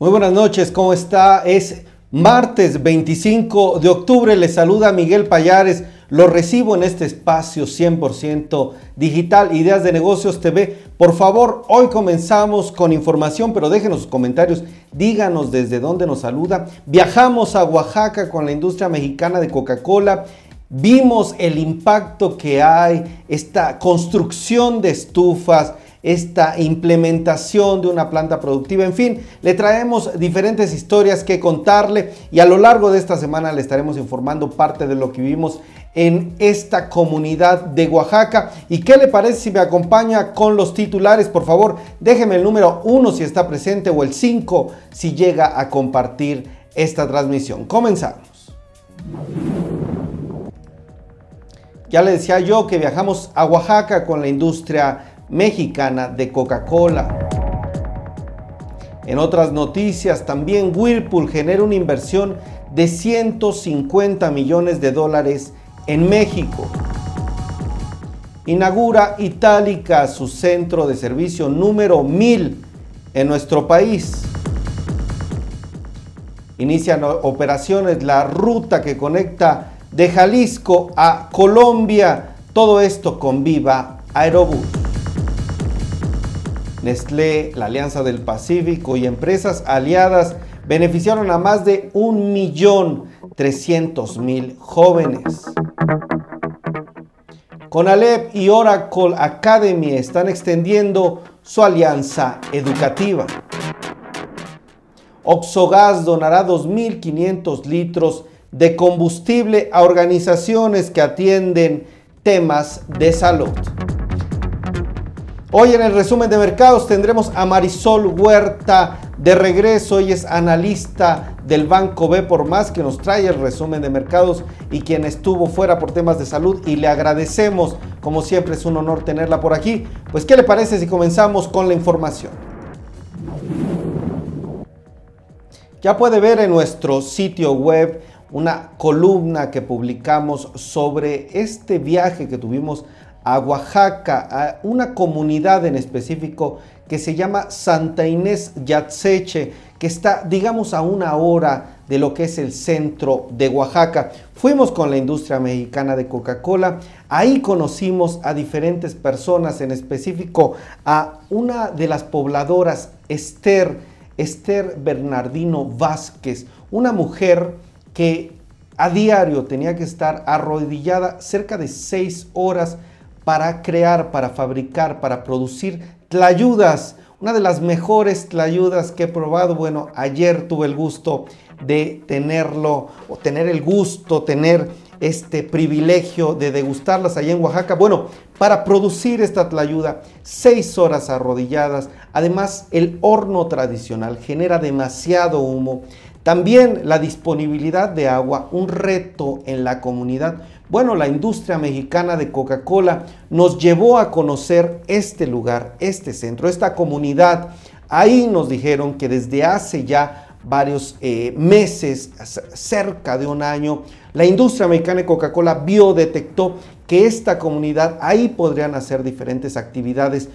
Muy buenas noches, ¿cómo está? Es martes 25 de octubre, le saluda Miguel Payares, lo recibo en este espacio 100% digital, Ideas de Negocios TV. Por favor, hoy comenzamos con información, pero déjenos sus comentarios, díganos desde dónde nos saluda. Viajamos a Oaxaca con la industria mexicana de Coca-Cola. Vimos el impacto que hay, esta construcción de estufas, esta implementación de una planta productiva. En fin, le traemos diferentes historias que contarle y a lo largo de esta semana le estaremos informando parte de lo que vivimos en esta comunidad de Oaxaca. ¿Y qué le parece si me acompaña con los titulares? Por favor, déjeme el número 1 si está presente o el 5 si llega a compartir esta transmisión. Comenzamos. Ya le decía yo que viajamos a Oaxaca con la industria mexicana de Coca-Cola. En otras noticias, también Whirlpool genera una inversión de 150 millones de dólares en México. Inaugura Itálica su centro de servicio número 1000 en nuestro país. Inician operaciones la ruta que conecta de Jalisco a Colombia. Todo esto con Viva Aerobús. Nestlé, la Alianza del Pacífico y empresas aliadas beneficiaron a más de 1.300.000 jóvenes. Conalep y Oracle Academy están extendiendo su alianza educativa. Oxogas donará 2.500 litros de combustible a organizaciones que atienden temas de salud. Hoy en el resumen de mercados tendremos a Marisol Huerta de regreso. Ella es analista del Banco B por más que nos trae el resumen de mercados y quien estuvo fuera por temas de salud y le agradecemos. Como siempre es un honor tenerla por aquí. Pues ¿qué le parece si comenzamos con la información? Ya puede ver en nuestro sitio web una columna que publicamos sobre este viaje que tuvimos a Oaxaca, a una comunidad en específico que se llama Santa Inés Yatseche, que está, digamos, a una hora de lo que es el centro de Oaxaca. Fuimos con la industria mexicana de Coca-Cola, ahí conocimos a diferentes personas, en específico a una de las pobladoras, Esther, Esther Bernardino Vázquez, una mujer que a diario tenía que estar arrodillada cerca de seis horas para crear, para fabricar, para producir tlayudas. Una de las mejores tlayudas que he probado. Bueno, ayer tuve el gusto de tenerlo, o tener el gusto, tener este privilegio de degustarlas allá en Oaxaca. Bueno, para producir esta tlayuda, seis horas arrodilladas. Además, el horno tradicional genera demasiado humo. También la disponibilidad de agua, un reto en la comunidad bueno, la industria mexicana de Coca-Cola nos llevó a conocer este lugar, este centro, esta comunidad. Ahí nos dijeron que desde hace ya varios eh, meses, cerca de un año, la industria mexicana de Coca-Cola vio, detectó que esta comunidad ahí podrían hacer diferentes actividades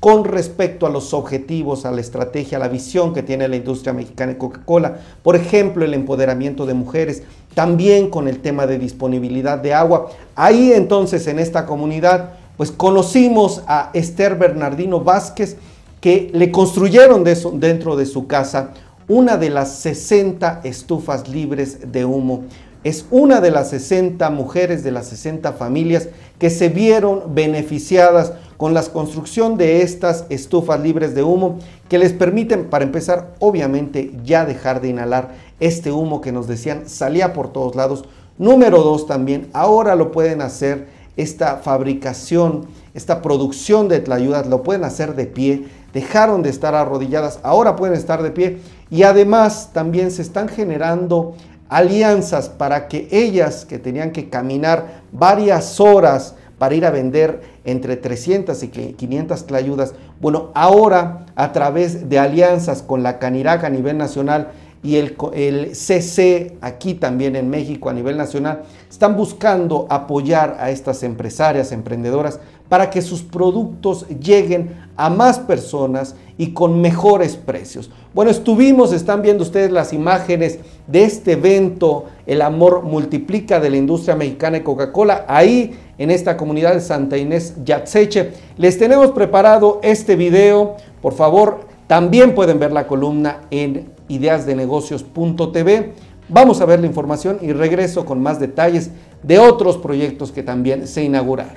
con respecto a los objetivos, a la estrategia, a la visión que tiene la industria mexicana de Coca-Cola. Por ejemplo, el empoderamiento de mujeres, también con el tema de disponibilidad de agua. Ahí entonces en esta comunidad, pues conocimos a Esther Bernardino Vázquez, que le construyeron dentro de su casa una de las 60 estufas libres de humo. Es una de las 60 mujeres, de las 60 familias que se vieron beneficiadas con la construcción de estas estufas libres de humo que les permiten, para empezar, obviamente ya dejar de inhalar este humo que nos decían salía por todos lados. Número dos también, ahora lo pueden hacer esta fabricación, esta producción de tlayudas, lo pueden hacer de pie, dejaron de estar arrodilladas, ahora pueden estar de pie y además también se están generando alianzas para que ellas que tenían que caminar varias horas para ir a vender entre 300 y 500 tlayudas, bueno, ahora a través de alianzas con la Canirac a nivel nacional y el, CC aquí también en México a nivel nacional están buscando apoyar a estas empresarias, emprendedoras para que sus productos lleguen a más personas y con mejores precios. Bueno, estuvimos, están viendo ustedes las imágenes de este evento, El Amor Multiplica de la industria mexicana de Coca-Cola, ahí en esta comunidad de Santa Inés Yatseche. Les tenemos preparado este video, por favor, también pueden ver la columna en ideasdenegocios.tv. Vamos a ver la información y regreso con más detalles de otros proyectos que también se inauguraron.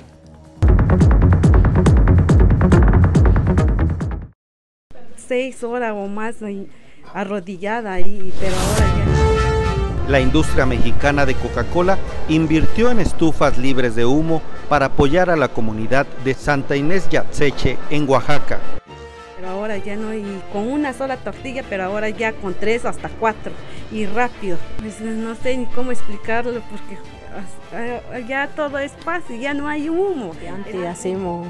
seis horas o más arrodillada ahí, pero ahora ya La industria mexicana de Coca-Cola invirtió en estufas libres de humo para apoyar a la comunidad de Santa Inés Yatseche en Oaxaca. Pero ahora ya no, y con una sola tortilla, pero ahora ya con tres hasta cuatro y rápido. Pues no sé ni cómo explicarlo porque ya todo es fácil, ya no hay humo. Antes hacemos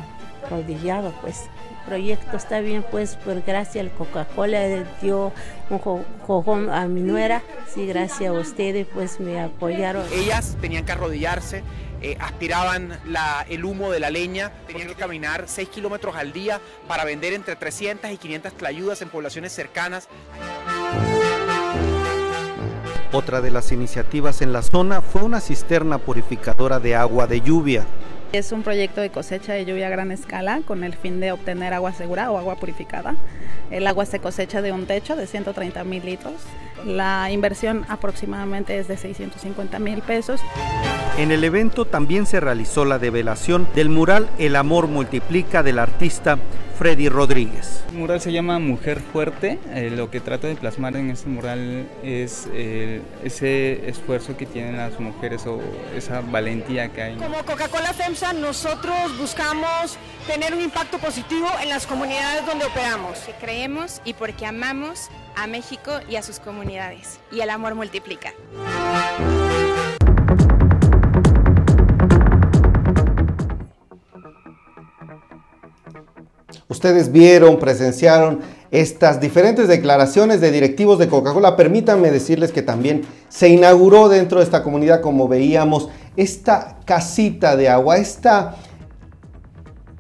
rodillado, pues proyecto está bien, pues por gracias al Coca-Cola dio un jojón a mi nuera, sí, gracias a ustedes pues me apoyaron. Ellas tenían que arrodillarse, eh, aspiraban el humo de la leña, tenían que caminar 6 kilómetros al día para vender entre 300 y 500 tlayudas en poblaciones cercanas. Otra de las iniciativas en la zona fue una cisterna purificadora de agua de lluvia. Es un proyecto de cosecha de lluvia a gran escala con el fin de obtener agua segura o agua purificada. El agua se cosecha de un techo de 130 mil litros. La inversión aproximadamente es de 650 mil pesos. En el evento también se realizó la develación del mural El amor multiplica del artista Freddy Rodríguez. El mural se llama Mujer Fuerte. Eh, lo que trato de plasmar en este mural es eh, ese esfuerzo que tienen las mujeres o esa valentía que hay. Como Coca-Cola FEMSA, nosotros buscamos tener un impacto positivo en las comunidades donde operamos. Que creemos y porque amamos a México y a sus comunidades. Y el amor multiplica. Ustedes vieron, presenciaron estas diferentes declaraciones de directivos de Coca-Cola. Permítanme decirles que también se inauguró dentro de esta comunidad, como veíamos, esta casita de agua, esta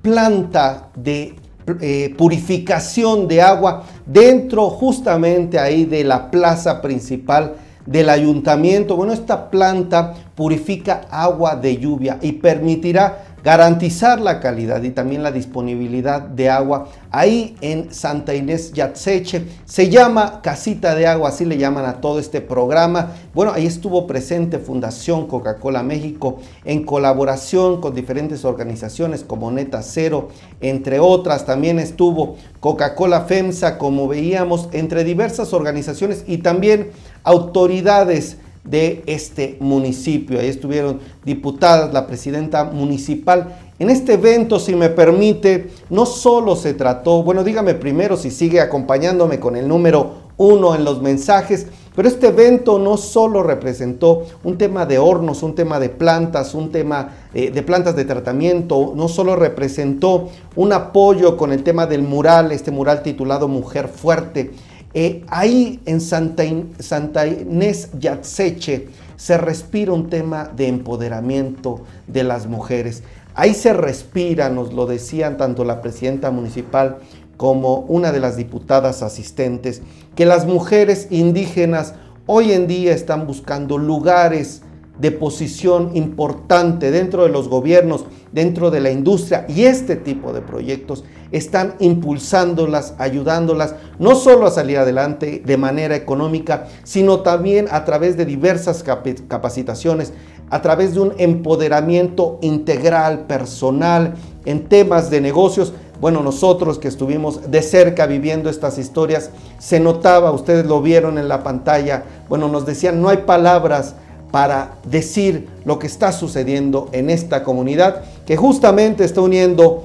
planta de eh, purificación de agua dentro justamente ahí de la plaza principal del ayuntamiento. Bueno, esta planta purifica agua de lluvia y permitirá garantizar la calidad y también la disponibilidad de agua ahí en Santa Inés Yatseche. Se llama Casita de Agua, así le llaman a todo este programa. Bueno, ahí estuvo presente Fundación Coca-Cola México en colaboración con diferentes organizaciones como Neta Cero, entre otras. También estuvo Coca-Cola FEMSA, como veíamos, entre diversas organizaciones y también autoridades de este municipio. Ahí estuvieron diputadas, la presidenta municipal. En este evento, si me permite, no solo se trató, bueno, dígame primero si sigue acompañándome con el número uno en los mensajes, pero este evento no solo representó un tema de hornos, un tema de plantas, un tema eh, de plantas de tratamiento, no solo representó un apoyo con el tema del mural, este mural titulado Mujer Fuerte, eh, ahí en Santa, Inés Yatseche se respira un tema de empoderamiento de las mujeres. Ahí se respira, nos lo decían tanto la presidenta municipal como una de las diputadas asistentes, que las mujeres indígenas hoy en día están buscando lugares de posición importante dentro de los gobiernos, dentro de la industria y este tipo de proyectos están impulsándolas, ayudándolas no solo a salir adelante de manera económica, sino también a través de diversas capacitaciones, a través de un empoderamiento integral, personal, en temas de negocios. Bueno, nosotros que estuvimos de cerca viviendo estas historias, se notaba, ustedes lo vieron en la pantalla, bueno, nos decían, no hay palabras para decir lo que está sucediendo en esta comunidad que justamente está uniendo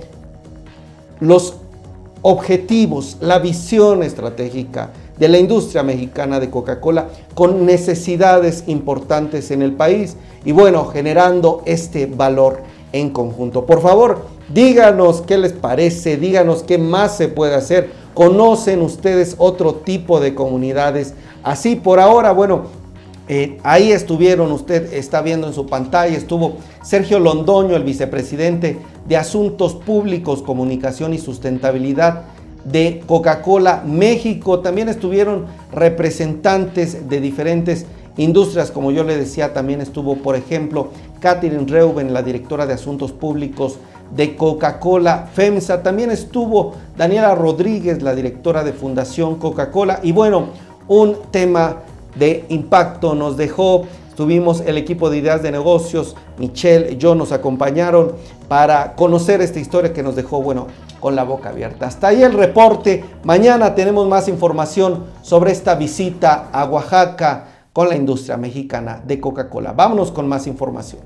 los objetivos, la visión estratégica de la industria mexicana de Coca-Cola con necesidades importantes en el país y bueno, generando este valor en conjunto. Por favor, díganos qué les parece, díganos qué más se puede hacer. ¿Conocen ustedes otro tipo de comunidades? Así por ahora, bueno, Eh, ahí estuvieron, usted está viendo en su pantalla, estuvo Sergio Londoño, el vicepresidente de Asuntos Públicos, Comunicación y Sustentabilidad de Coca-Cola México. También estuvieron representantes de diferentes industrias, como yo le decía, también estuvo, por ejemplo, Catherine Reuben, la directora de Asuntos Públicos de Coca-Cola FEMSA. También estuvo Daniela Rodríguez, la directora de Fundación Coca-Cola. Y bueno, un tema de impacto nos dejó. Tuvimos el equipo de ideas de negocios, Michelle y yo nos acompañaron para conocer esta historia que nos dejó, bueno, con la boca abierta. Hasta ahí el reporte. Mañana tenemos más información sobre esta visita a Oaxaca con la industria mexicana de Coca-Cola. Vámonos con más información.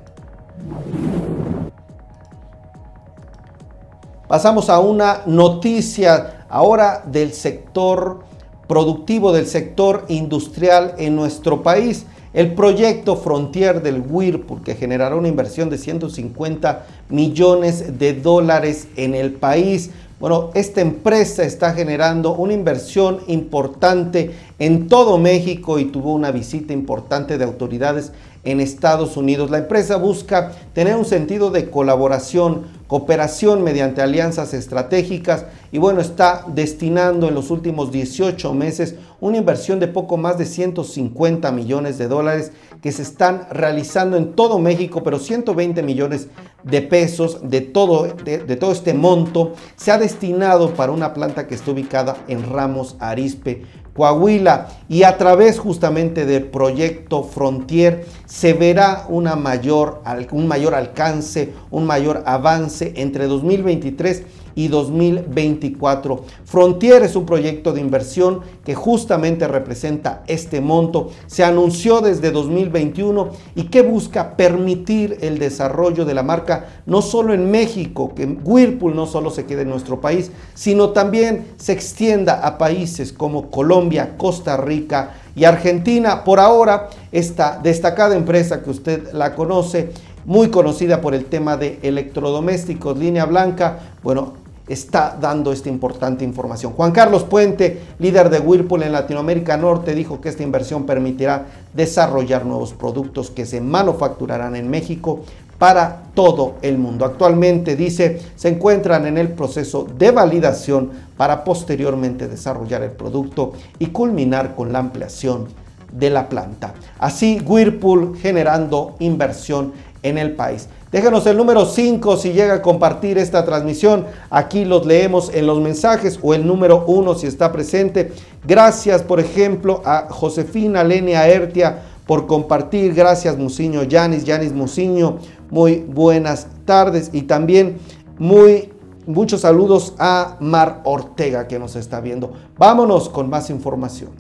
Pasamos a una noticia ahora del sector productivo del sector industrial en nuestro país. El proyecto Frontier del Whirlpool, que generará una inversión de 150 millones de dólares en el país. Bueno, esta empresa está generando una inversión importante en todo México y tuvo una visita importante de autoridades en Estados Unidos. La empresa busca tener un sentido de colaboración, cooperación mediante alianzas estratégicas y bueno, está destinando en los últimos 18 meses una inversión de poco más de 150 millones de dólares que se están realizando en todo México, pero 120 millones de pesos de todo, de, todo este monto se ha destinado para una planta que está ubicada en Ramos Arispe, Coahuila. Y a través justamente del proyecto Frontier se verá una mayor, un mayor alcance, un mayor avance entre 2023 y 2024. Frontier es un proyecto de inversión que justamente representa este monto. Se anunció desde 2021 y que busca permitir el desarrollo de la marca no solo en México, que Whirlpool no solo se quede en nuestro país, sino también se extienda a países como Colombia, Costa Rica y Argentina. Por ahora, esta destacada empresa que usted la conoce, muy conocida por el tema de electrodomésticos, línea blanca, bueno, está dando esta importante información. Juan Carlos Puente, líder de Whirlpool en Latinoamérica Norte, dijo que esta inversión permitirá desarrollar nuevos productos que se manufacturarán en México para todo el mundo. Actualmente, dice, se encuentran en el proceso de validación para posteriormente desarrollar el producto y culminar con la ampliación de la planta. Así, Whirlpool generando inversión en el país. Déjanos el número 5 si llega a compartir esta transmisión. Aquí los leemos en los mensajes o el número 1 si está presente. Gracias, por ejemplo, a Josefina Lenia Ertia por compartir. Gracias, Musiño Yanis, Yanis Musiño. Muy buenas tardes y también muy muchos saludos a Mar Ortega que nos está viendo. Vámonos con más información.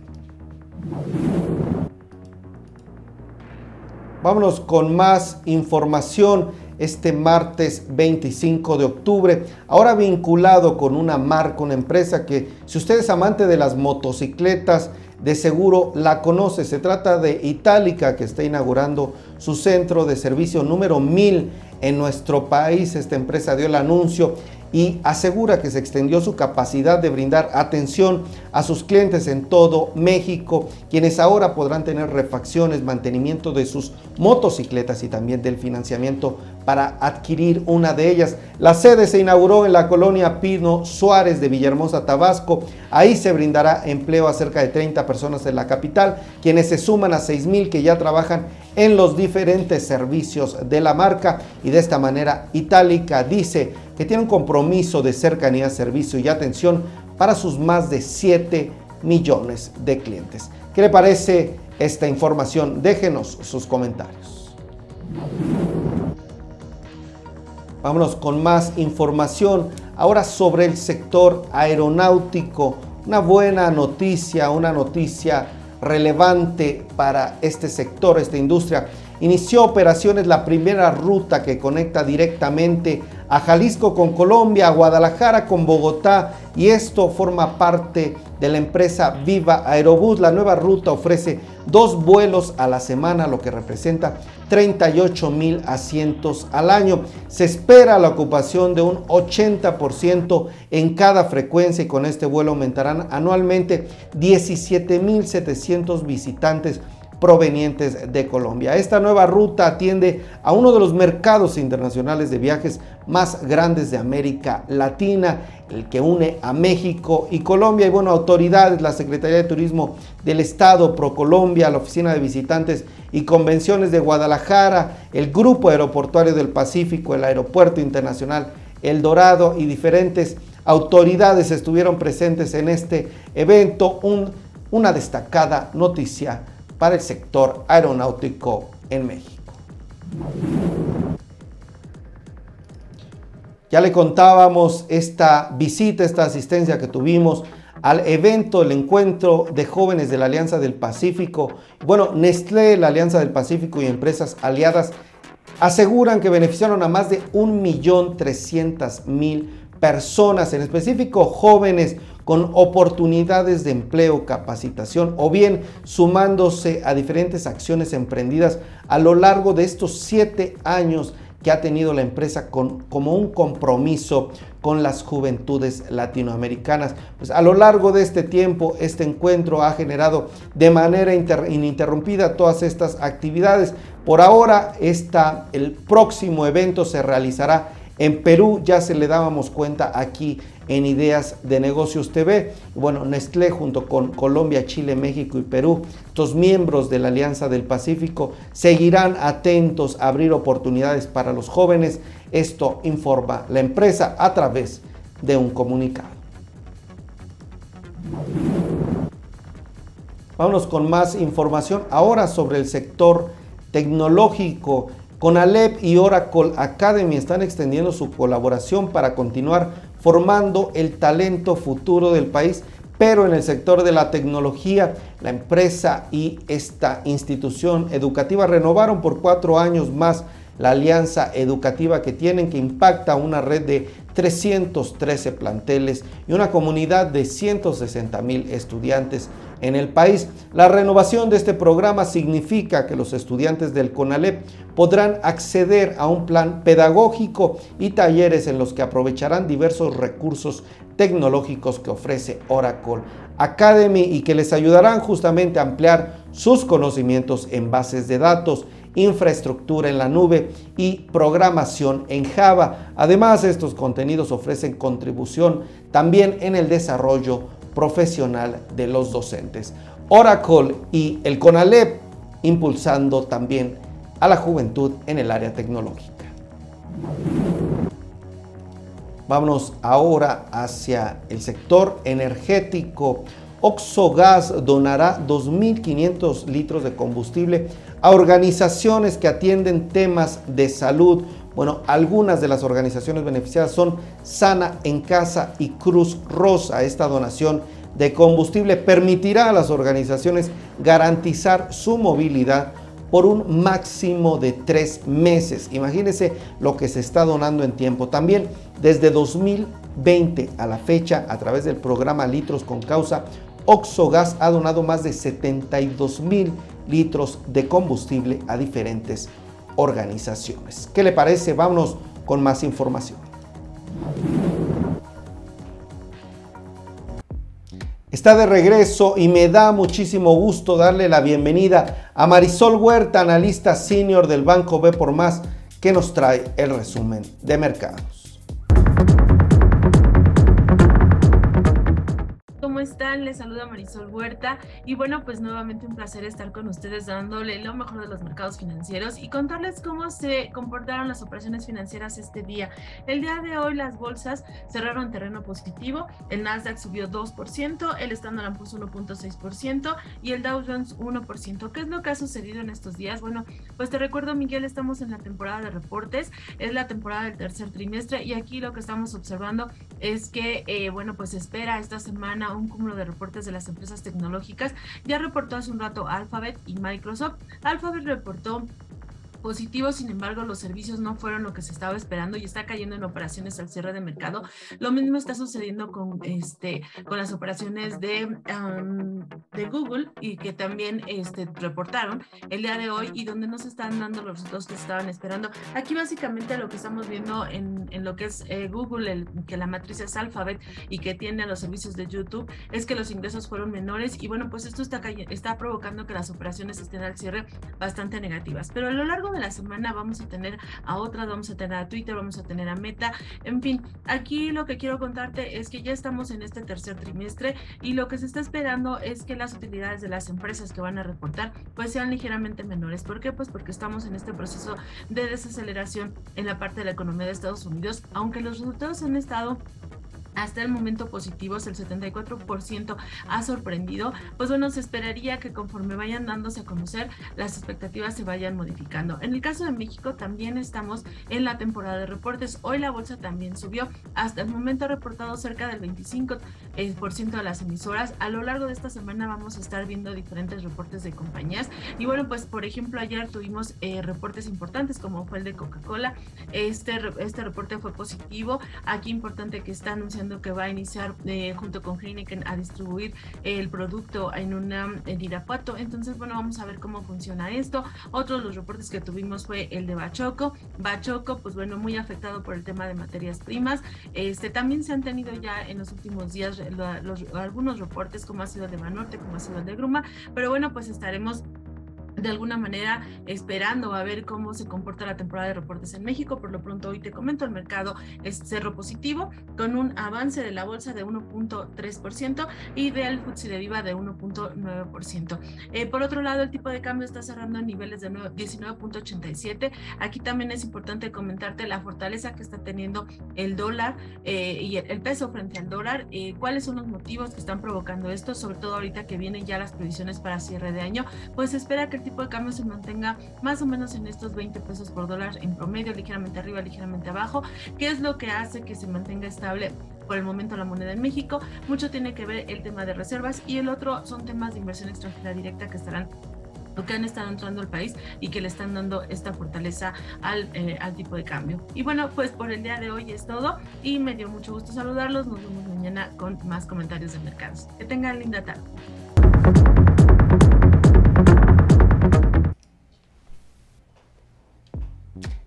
Vámonos con más información este martes 25 de octubre. Ahora vinculado con una marca, una empresa que si usted es amante de las motocicletas, de seguro la conoce. Se trata de Itálica que está inaugurando su centro de servicio número 1000 en nuestro país. Esta empresa dio el anuncio y asegura que se extendió su capacidad de brindar atención a sus clientes en todo México, quienes ahora podrán tener refacciones, mantenimiento de sus motocicletas y también del financiamiento para adquirir una de ellas. La sede se inauguró en la colonia Pino Suárez de Villahermosa, Tabasco. Ahí se brindará empleo a cerca de 30 personas en la capital, quienes se suman a 6 mil que ya trabajan en los diferentes servicios de la marca y de esta manera Itálica dice que tiene un compromiso de cercanía, servicio y atención para sus más de 7 millones de clientes. ¿Qué le parece esta información? Déjenos sus comentarios. Vámonos con más información. Ahora sobre el sector aeronáutico. Una buena noticia, una noticia relevante para este sector, esta industria. Inició operaciones la primera ruta que conecta directamente a Jalisco con Colombia, a Guadalajara con Bogotá y esto forma parte de la empresa Viva Aerobús. La nueva ruta ofrece dos vuelos a la semana, lo que representa 38 mil asientos al año. Se espera la ocupación de un 80% en cada frecuencia y con este vuelo aumentarán anualmente 17 mil 700 visitantes provenientes de Colombia. Esta nueva ruta atiende a uno de los mercados internacionales de viajes más grandes de América Latina, el que une a México y Colombia. Y bueno, autoridades, la Secretaría de Turismo del Estado, ProColombia, la Oficina de Visitantes y Convenciones de Guadalajara, el Grupo Aeroportuario del Pacífico, el Aeropuerto Internacional El Dorado y diferentes autoridades estuvieron presentes en este evento. una destacada noticia para el sector aeronáutico en México. Ya le contábamos esta visita, esta asistencia que tuvimos al evento, el encuentro de jóvenes de la Alianza del Pacífico. Bueno, Nestlé, la Alianza del Pacífico y empresas aliadas aseguran que beneficiaron a más de 1.300.000 personas, en específico jóvenes con oportunidades de empleo, capacitación o bien sumándose a diferentes acciones emprendidas a lo largo de estos siete años que ha tenido la empresa como un compromiso con las juventudes latinoamericanas. Pues a lo largo de este tiempo, este encuentro ha generado de manera ininterrumpida todas estas actividades. Por ahora, el próximo evento se realizará en Perú, ya se le dábamos cuenta aquí en Ideas de Negocios TV. Bueno, Nestlé junto con Colombia, Chile, México y Perú, estos miembros de la Alianza del Pacífico, seguirán atentos a abrir oportunidades para los jóvenes. Esto informa la empresa a través de un comunicado. Vámonos con más información ahora sobre el sector tecnológico. Con Alep y Oracle Academy están extendiendo su colaboración para continuar formando el talento futuro del país, pero en el sector de la tecnología, la empresa y esta institución educativa renovaron por cuatro años más la alianza educativa que tienen, que impacta una red de 313 planteles y una comunidad de 160 mil estudiantes en el país. La renovación de este programa significa que los estudiantes del CONALEP podrán acceder a un plan pedagógico y talleres en los que aprovecharán diversos recursos tecnológicos que ofrece Oracle Academy y que les ayudarán justamente a ampliar sus conocimientos en bases de datos infraestructura en la nube y programación en Java. Además, estos contenidos ofrecen contribución también en el desarrollo profesional de los docentes. Oracle y el CONALEP impulsando también a la juventud en el área tecnológica. Vámonos ahora hacia el sector energético. Oxogas donará 2.500 litros de combustible a organizaciones que atienden temas de salud. Bueno, algunas de las organizaciones beneficiadas son Sana en Casa y Cruz Rosa. Esta donación de combustible permitirá a las organizaciones garantizar su movilidad por un máximo de tres meses. Imagínense lo que se está donando en tiempo. También desde 2020 a la fecha, a través del programa Litros con Causa, Oxogas ha donado más de 72 mil litros de combustible a diferentes organizaciones. ¿Qué le parece? Vámonos con más información. Está de regreso y me da muchísimo gusto darle la bienvenida a Marisol Huerta, analista senior del Banco B por Más, que nos trae el resumen de mercados. Están? Les saluda Marisol Huerta y bueno, pues nuevamente un placer estar con ustedes dándole lo mejor de los mercados financieros y contarles cómo se comportaron las operaciones financieras este día. El día de hoy las bolsas cerraron terreno positivo, el Nasdaq subió 2%, el Standard Poor's 1.6% y el Dow Jones 1%. ¿Qué es lo que ha sucedido en estos días? Bueno, pues te recuerdo Miguel, estamos en la temporada de reportes, es la temporada del tercer trimestre y aquí lo que estamos observando es que, eh, bueno, pues espera esta semana un cúmulo de reportes de las empresas tecnológicas. Ya reportó hace un rato Alphabet y Microsoft. Alphabet reportó positivo, sin embargo, los servicios no fueron lo que se estaba esperando y está cayendo en operaciones al cierre de mercado. Lo mismo está sucediendo con, este, con las operaciones de, de Google y que también este, reportaron el día de hoy y donde no se están dando los resultados que estaban esperando. Aquí básicamente lo que estamos viendo en, en lo que es eh, Google, el, que la matriz es Alphabet y que tiene los servicios de YouTube, es que los ingresos fueron menores y bueno, pues esto está, está provocando que las operaciones estén al cierre bastante negativas. Pero a lo largo de la semana vamos a tener a otras, vamos a tener a Twitter, vamos a tener a Meta, en fin, aquí lo que quiero contarte es que ya estamos en este tercer trimestre y lo que se está esperando es que las utilidades de las empresas que van a reportar pues sean ligeramente menores. ¿Por qué? Pues porque estamos en este proceso de desaceleración en la parte de la economía de Estados Unidos, aunque los resultados han estado hasta el momento positivos, el 74% ha sorprendido, pues bueno, se esperaría que conforme vayan dándose a conocer, las expectativas se vayan modificando. En el caso de México también estamos en la temporada de reportes. Hoy la bolsa también subió. Hasta el momento ha reportado cerca del 25% eh, de las emisoras. A lo largo de esta semana vamos a estar viendo diferentes reportes de compañías. Y bueno, pues por ejemplo, ayer tuvimos eh, reportes importantes como fue el de Coca-Cola. Este, este reporte fue positivo. Aquí importante que está anunciando que va a iniciar eh, junto con Heineken a distribuir el producto en una en Irapuato. Entonces, bueno, vamos a ver cómo funciona esto. Otro de los reportes que tuvimos fue el de Bachoco. Bachoco, pues bueno, muy afectado por el tema de materias primas. Este, también se han tenido ya en los últimos días algunos reportes, como ha sido el de Banorte, como ha sido el de Gruma, pero bueno, pues estaremos de alguna manera esperando a ver cómo se comporta la temporada de reportes en México. Por lo pronto hoy te comento, el mercado es cerro positivo con un avance de la bolsa de 1.3% y del FTSE de Viva de 1.9%. Eh, por otro lado, el tipo de cambio está cerrando en niveles de 19.87. Aquí también es importante comentarte la fortaleza que está teniendo el dólar eh, y el, peso frente al dólar. Eh, ¿Cuáles son los motivos que están provocando esto? Sobre todo ahorita que vienen ya las previsiones para cierre de año, pues espera que el tipo de cambio se mantenga más o menos en estos 20 pesos por dólar en promedio, ligeramente arriba, ligeramente abajo, que es lo que hace que se mantenga estable por el momento la moneda en México. Mucho tiene que ver el tema de reservas y el otro son temas de inversión extranjera directa que estarán lo que han estado entrando al país y que le están dando esta fortaleza al, eh, al, tipo de cambio. Y bueno, pues por el día de hoy es todo y me dio mucho gusto saludarlos. Nos vemos mañana con más comentarios de mercados. Que tengan linda tarde.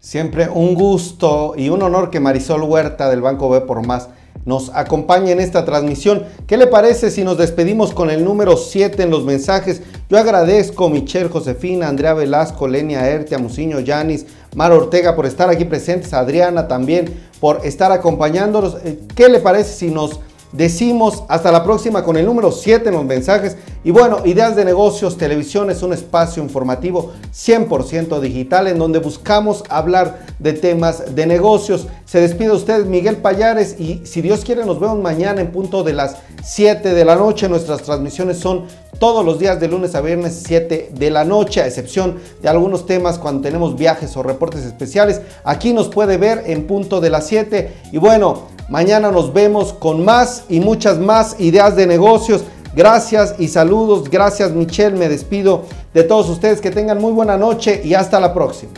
Siempre un gusto y un honor que Marisol Huerta del Banco B por Más nos acompañe en esta transmisión. ¿Qué le parece si nos despedimos con el número 7 en los mensajes? Yo agradezco a Michelle Josefina, Andrea Velasco, Lenia Ertia, Musiño Yanis, Mar Ortega por estar aquí presentes, Adriana también por estar acompañándonos. Eh, ¿Qué le parece si nos decimos hasta la próxima con el número 7 en los mensajes. Y bueno, Ideas de Negocios Televisión es un espacio informativo 100% digital en donde buscamos hablar de temas de negocios. Se despide usted Miguel Payares y si Dios quiere nos vemos mañana en punto de las 7 de la noche. Nuestras transmisiones son todos los días de lunes a viernes 7 de la noche, a excepción de algunos temas cuando tenemos viajes o reportes especiales. Aquí nos puede ver en punto de las 7 y bueno, Mañana nos vemos con más y muchas más ideas de negocios. Gracias y saludos. Gracias Michelle. Me despido de todos ustedes. Que tengan muy buena noche y hasta la próxima.